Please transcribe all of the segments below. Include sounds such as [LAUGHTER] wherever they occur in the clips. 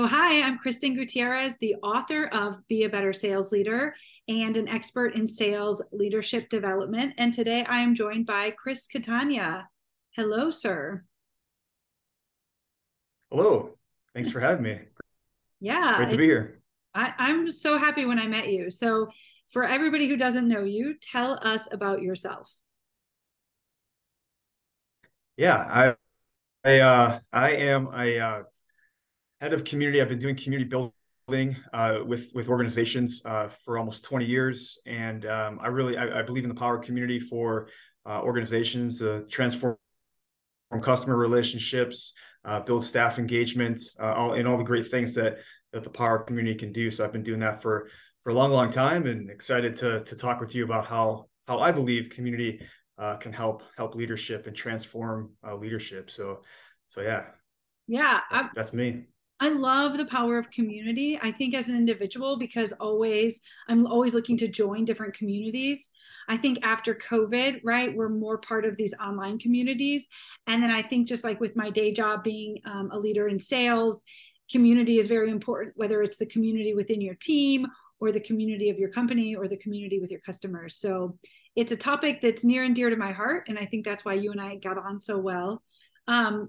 So, hi, I'm Kristen Gutierrez, the author of Be a Better Sales Leader and an expert in sales leadership development. And today I am joined by Chris Catania. Hello, sir. Hello. Thanks for having me. Yeah. Great to be here. I, I'm so happy when I met you. So, for everybody who doesn't know you, tell us about yourself. Yeah, I I uh, I am a uh, head of community. I've been doing community building uh, with with organizations uh, for almost 20 years, and um, I really I, I, believe in the power of community for uh, organizations to transform customer relationships, uh, build staff engagement, uh, all, and all the great things that that the power of community can do. So I've been doing that for for a long, long time, and excited to to talk with you about how how I believe community uh, can help help leadership and transform leadership. So so yeah, yeah, that's, that's me. I love the power of community. I think as an individual, because always I'm always looking to join different communities. I think after COVID, right, we're more part of these online communities. And then I think just like with my day job being um, a leader in sales, community is very important, whether it's the community within your team or the community of your company or the community with your customers. So it's a topic that's near and dear to my heart. And I think that's why you and I got on so well. Um,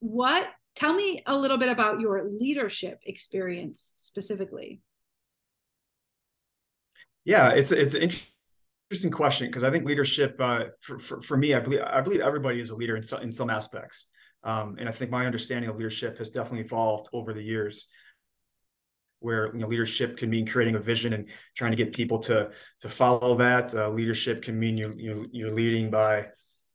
what tell me a little bit about your leadership experience specifically. Yeah it's it's an interesting question because i think leadership uh, for, for, for, me i believe i believe everybody is a leader in, some, in some aspects. Um, and i think my understanding of leadership has definitely evolved over the years where you know leadership can mean creating a vision and trying to get people to to follow that. Uh, leadership can mean you, you you're leading by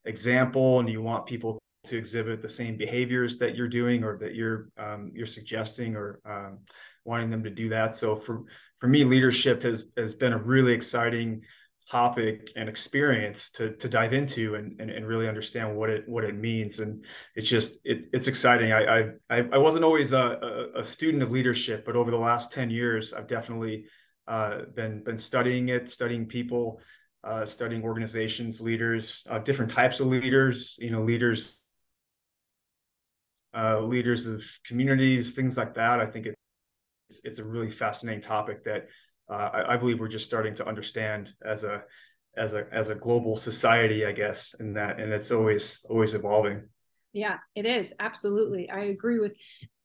example and you want people to exhibit the same behaviors that you're doing or that you're um, you're suggesting or um, wanting them to do that. So for for me, leadership has has been a really exciting topic and experience to to dive into and, and, and really understand what it what it means and it's just it, it's exciting I, I i wasn't always a, a, student of leadership but over the last 10 years i've definitely uh, been been studying it studying people uh, studying organizations leaders uh, different types of leaders you know leaders uh, leaders of communities, things like that. I think it's it's a really fascinating topic that uh, I, I, believe we're just starting to understand as a as a as a global society, I guess, in that, and it's always always evolving. Yeah, it is absolutely. I agree with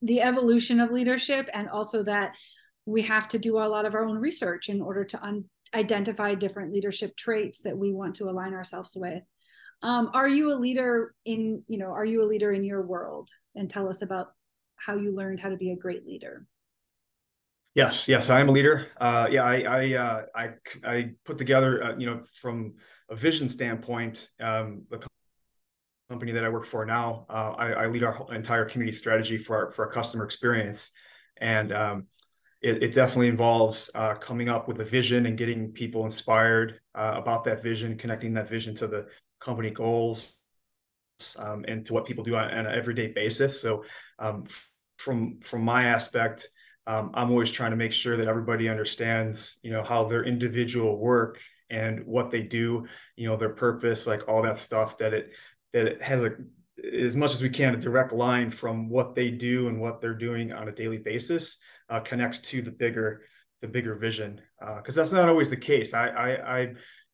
the evolution of leadership, and also that we have to do a lot of our own research in order to un- identify different leadership traits that we want to align ourselves with. Um, are you a leader in you know Are you a leader in your world? and tell us about how you learned how to be a great leader. Yes, yes, I am a leader. Uh, yeah, I I, uh, I, I put together, uh, you know, from a vision standpoint, um, the company that I work for now, uh, I, I, lead our entire community strategy for our, for our customer experience, and um, it, it, definitely involves uh, coming up with a vision and getting people inspired uh, about that vision, connecting that vision to the company goals, um, and to what people do on, on an everyday basis. So um, from from my aspect, um, I'm always trying to make sure that everybody understands, you know, how their individual work and what they do, you know, their purpose, like all that stuff that it that it has a as much as we can a direct line from what they do and what they're doing on a daily basis uh, connects to the bigger the bigger vision because uh, that's not always the case I, I i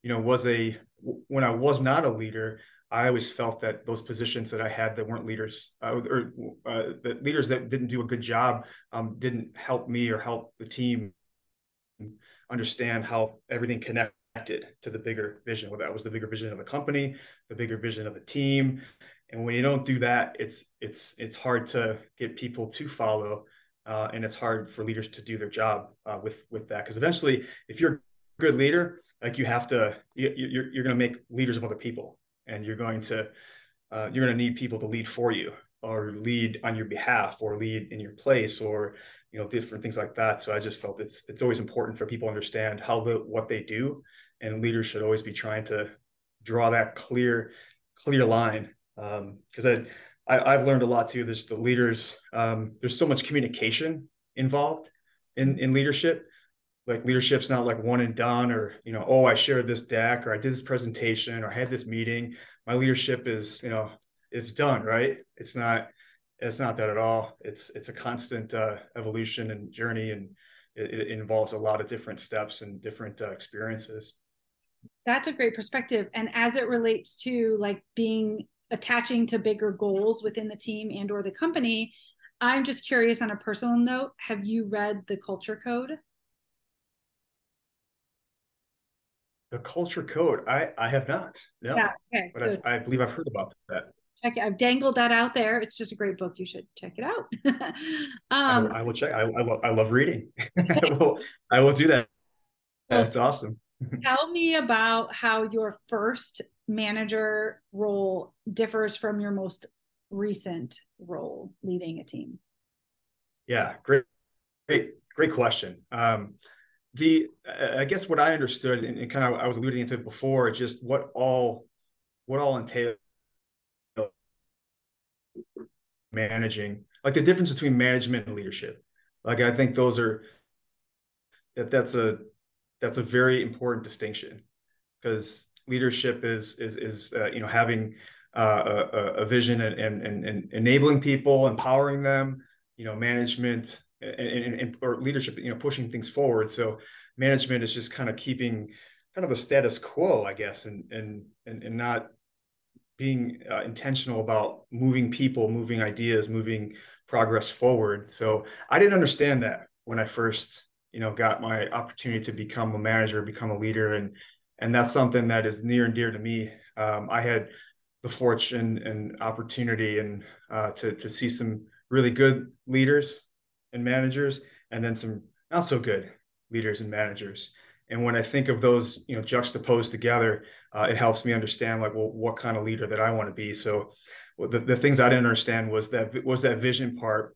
you know was a when i was not a leader I always felt that those positions that I had that weren't leaders uh, or uh, the leaders that didn't do a good job um, didn't help me or help the team understand how everything connected to the bigger vision. Well, that was the bigger vision of the company, the bigger vision of the team. And when you don't do that, it's it's it's hard to get people to follow, uh, and it's hard for leaders to do their job uh, with with that. Because eventually, if you're good leader, like you have to, you, you're you're going to make leaders of other people and you're going to uh, you're going to need people to lead for you or lead on your behalf or lead in your place or you know different things like that. So i just felt it's it's always important for people to understand how the what they do and leaders should always be trying to draw that clear clear line. Because um, I, I have learned a lot too there's the leaders um, there's so much communication involved in in leadership like leadership's not like one and done or you know oh i shared this deck or i did this presentation or i had this meeting my leadership is you know is done right it's not it's not that at all. It's it's a constant uh, evolution and journey, and it, it, involves a lot of different steps and different uh, experiences. That's a great perspective. And as it relates to like being attaching to bigger goals within the team and or the company, I'm just curious on a personal note, have you read the culture code? The culture code. I I have not. No. Yeah. Okay. But so, I, I believe I've heard about that check it. I've dangled that out there. It's just a great book. You should check it out. um, [LAUGHS] I, will, I, will, check. I, I, love, I love reading. [LAUGHS] I, will, I will do that. That's well, awesome. [LAUGHS] tell me about how your first manager role differs from your most recent role leading a team. Yeah, great, great, great question. Um, the I guess what I understood and, and kind of I was alluding to before, just what all what all entails managing like the difference between management and leadership. Like i think those are that that's a that's a very important distinction because leadership is is is uh, you know having uh, a, a, vision and, and, and enabling people empowering them you know management and, and, or leadership you know pushing things forward so management is just kind of keeping kind of the status quo i guess and and and, and not being uh, intentional about moving people, moving ideas, moving progress forward. So I didn't understand that when I first, you know, got my opportunity to become a manager, become a leader, and and that's something that is near and dear to me. Um, I had the fortune and opportunity and uh, to to see some really good leaders and managers, and then some not so good leaders and managers. And when I think of those, you know, juxtaposed together, uh, it helps me understand like, well, what kind of leader that I want to be. So the, the things I didn't understand was that was that vision part,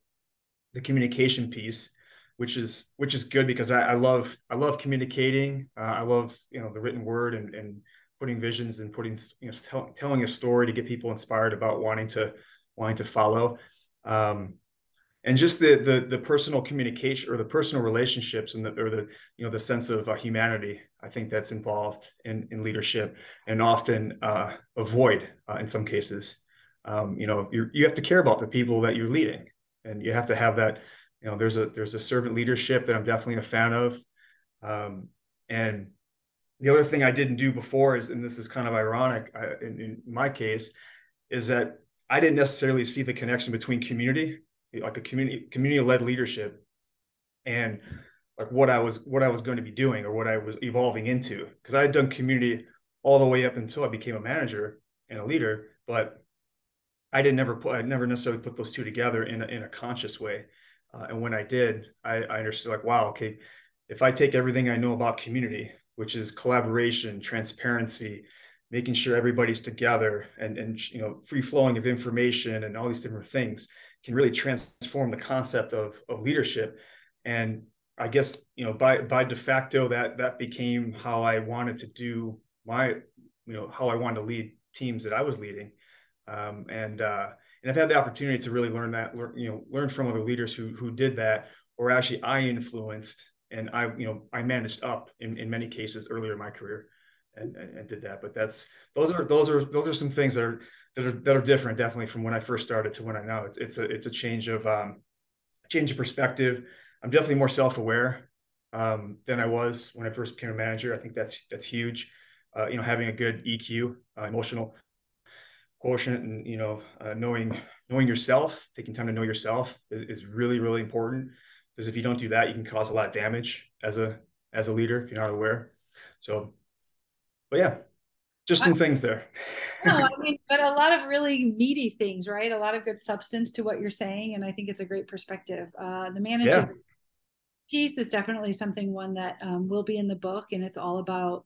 the communication piece, which is which is good because I, I love I love communicating. Uh, I love you know the written word and and putting visions and putting you know tell, telling a story to get people inspired about wanting to wanting to follow. Um, and just the the the personal communication or the personal relationships and the or the you know the sense of uh, humanity i think that's involved in in leadership and often uh, avoid uh, in some cases. Um, you know you you have to care about the people that you're leading and you have to have that you know there's a there's a servant leadership that i'm definitely a fan of. Um, and the other thing i didn't do before is and this is kind of ironic I, in, in my case is that i didn't necessarily see the connection between community like a community community led leadership and like what I was what I was going to be doing or what I was evolving into. Because I had done community all the way up until I became a manager and a leader but I didn't never put I never necessarily put those two together in a, in a conscious way. Uh, and when I did I, I understood like wow okay if I take everything I know about community which is collaboration transparency making sure everybody's together and and you know free flowing of information and all these different things can really transform the concept of of leadership. And i guess you know by by de facto that that became how i wanted to do my you know how i wanted to lead teams that i was leading. Um, and uh, and i've had the opportunity to really learn that learn, you know learn from other leaders who who did that or actually i influenced and i you know i managed up in, in many cases earlier in my career and, and, and did that but that's those are those are those are some things that are that are that are different definitely from when I first started to when I now. It's it's a it's a change of um, change of perspective. I'm definitely more self aware um, than I was when I first became a manager. I think that's that's huge. Uh, you know, having a good EQ, uh, emotional quotient, and you know, uh, knowing knowing yourself, taking time to know yourself is, is really really important. Because if you don't do that, you can cause a lot of damage as a as a leader if you're not aware. So, but yeah, just some I, things there. no, I [LAUGHS] mean, but a lot of really meaty things, right? A lot of good substance to what you're saying, and I think it's a great perspective. Uh, the manager yeah. piece is definitely something one that um, will be in the book, and it's all about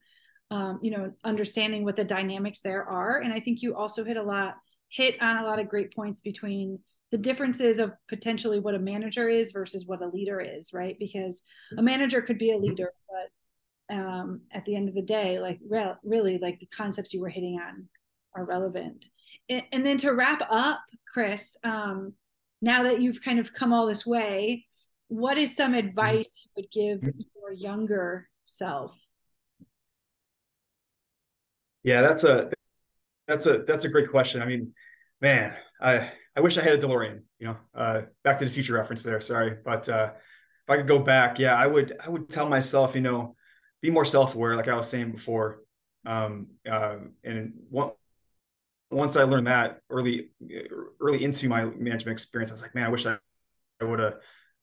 um, you know understanding what the dynamics there are. And I think you also hit a lot hit on a lot of great points between the differences of potentially what a manager is versus what a leader is, right? Because a manager could be a leader, but um, at the end of the day, like re- really like the concepts you were hitting on are relevant. And, and then to wrap up, Chris, um, now that you've kind of come all this way, what is some advice you would give your younger self? Yeah, that's a that's a that's a great question. I mean, man, I I wish I had a DeLorean you know, uh, Back to the Future reference there. Sorry, but uh, if I could go back, yeah, I would I would tell myself, you know, be more self aware, like I was saying before. Um, uh, and one, once I learned that early early into my management experience, I was like, man, I wish I would have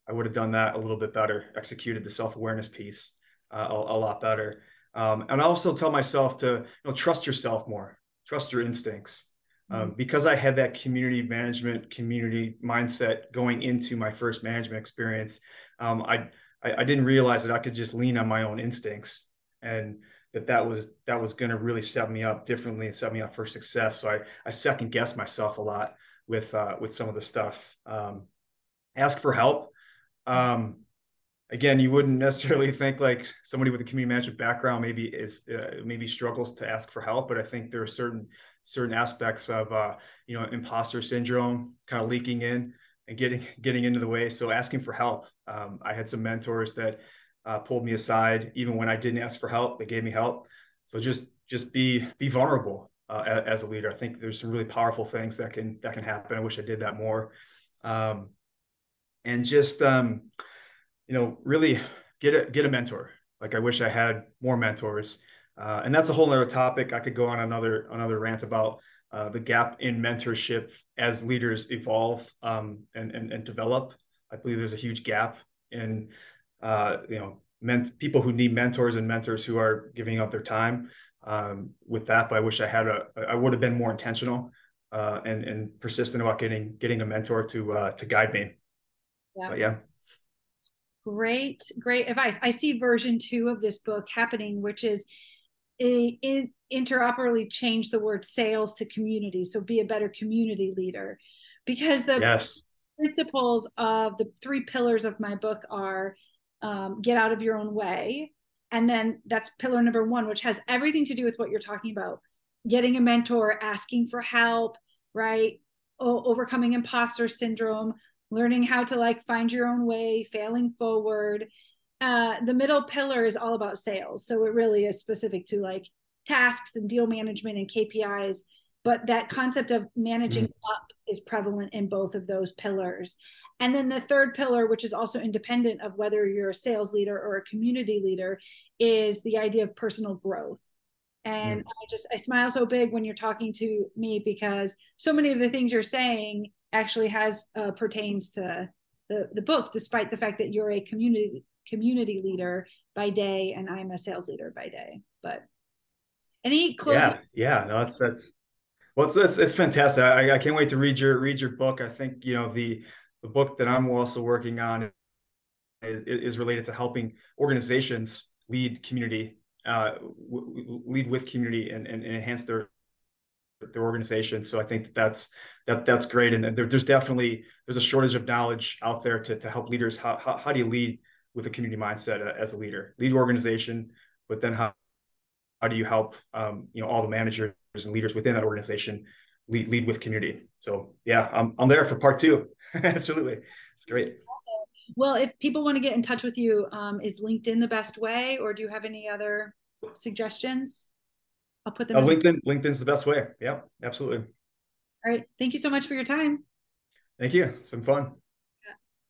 I would have done that a little bit better, executed the self awareness piece uh, a, a, lot better. Um, and I also tell myself to you know, trust yourself more, trust your instincts. Um, mm-hmm. because I had that community management, community mindset going into my first management experience, um, I, I, I didn't realize that I could just lean on my own instincts, and that that was that was going to really set me up differently and set me up for success. So I I second guess myself a lot with uh, with some of the stuff. Um, ask for help. Um, again, you wouldn't necessarily [LAUGHS] think like somebody with a community management background maybe is uh, maybe struggles to ask for help, but I think there are certain certain aspects of uh, you know imposter syndrome kind of leaking in and getting getting into the way. So asking for help. Um, I had some mentors that uh, pulled me aside even when I didn't ask for help. They gave me help. So just just be be vulnerable uh, as, a leader. I think there's some really powerful things that can that can happen. I wish I did that more. Um, and just um, you know, really get a get a mentor. Like I wish I had more mentors. Uh, and that's a whole other topic. I could go on another another rant about uh, the gap in mentorship as leaders evolve um, and, and and develop. I believe there's a huge gap in uh, you know ment- people who need mentors and mentors who are giving up their time um, with that. But I wish I had a I would have been more intentional uh, and and persistent about getting getting a mentor to uh, to guide me. Yeah. But yeah. Great, great advice. I see version two of this book happening, which is a, in, interoperably change the word sales to community. So be a better community leader. Because the yes. principles of the three pillars of my book are um, get out of your own way. And then that's pillar number one, which has everything to do with what you're talking about getting a mentor, asking for help, right? O- overcoming imposter syndrome, learning how to like find your own way, failing forward. Uh, the middle pillar is all about sales. So it really is specific to like tasks and deal management and KPIs. But that concept of managing mm-hmm. up is prevalent in both of those pillars. And then the third pillar, which is also independent of whether you're a sales leader or a community leader, is the idea of personal growth. And mm. I just I smile so big when you're talking to me because so many of the things you're saying actually has uh, pertains to the, the book, despite the fact that you're a community community leader by day and I'm a sales leader by day. But any closing? Yeah, yeah, no, that's that's well, it's it's, it's fantastic. I, I can't wait to read your read your book. I think you know the the book that I'm also working on is, is related to helping organizations lead community, uh, w- lead with community, and, and, and enhance their their organization. So I think that that's that that's great. And there, there's definitely there's a shortage of knowledge out there to to help leaders. How how, how do you lead with a community mindset uh, as a leader? Lead organization, but then how how do you help um, you know all the managers and leaders within that organization lead lead with community? So yeah, I'm I'm there for part two. [LAUGHS] Absolutely, it's great. Well, if people want to get in touch with you, um, is LinkedIn the best way, or do you have any other suggestions? I'll put them. Uh, LinkedIn. LinkedIn's the best way. Yeah, absolutely. All right. Thank you so much for your time. Thank you. It's been fun.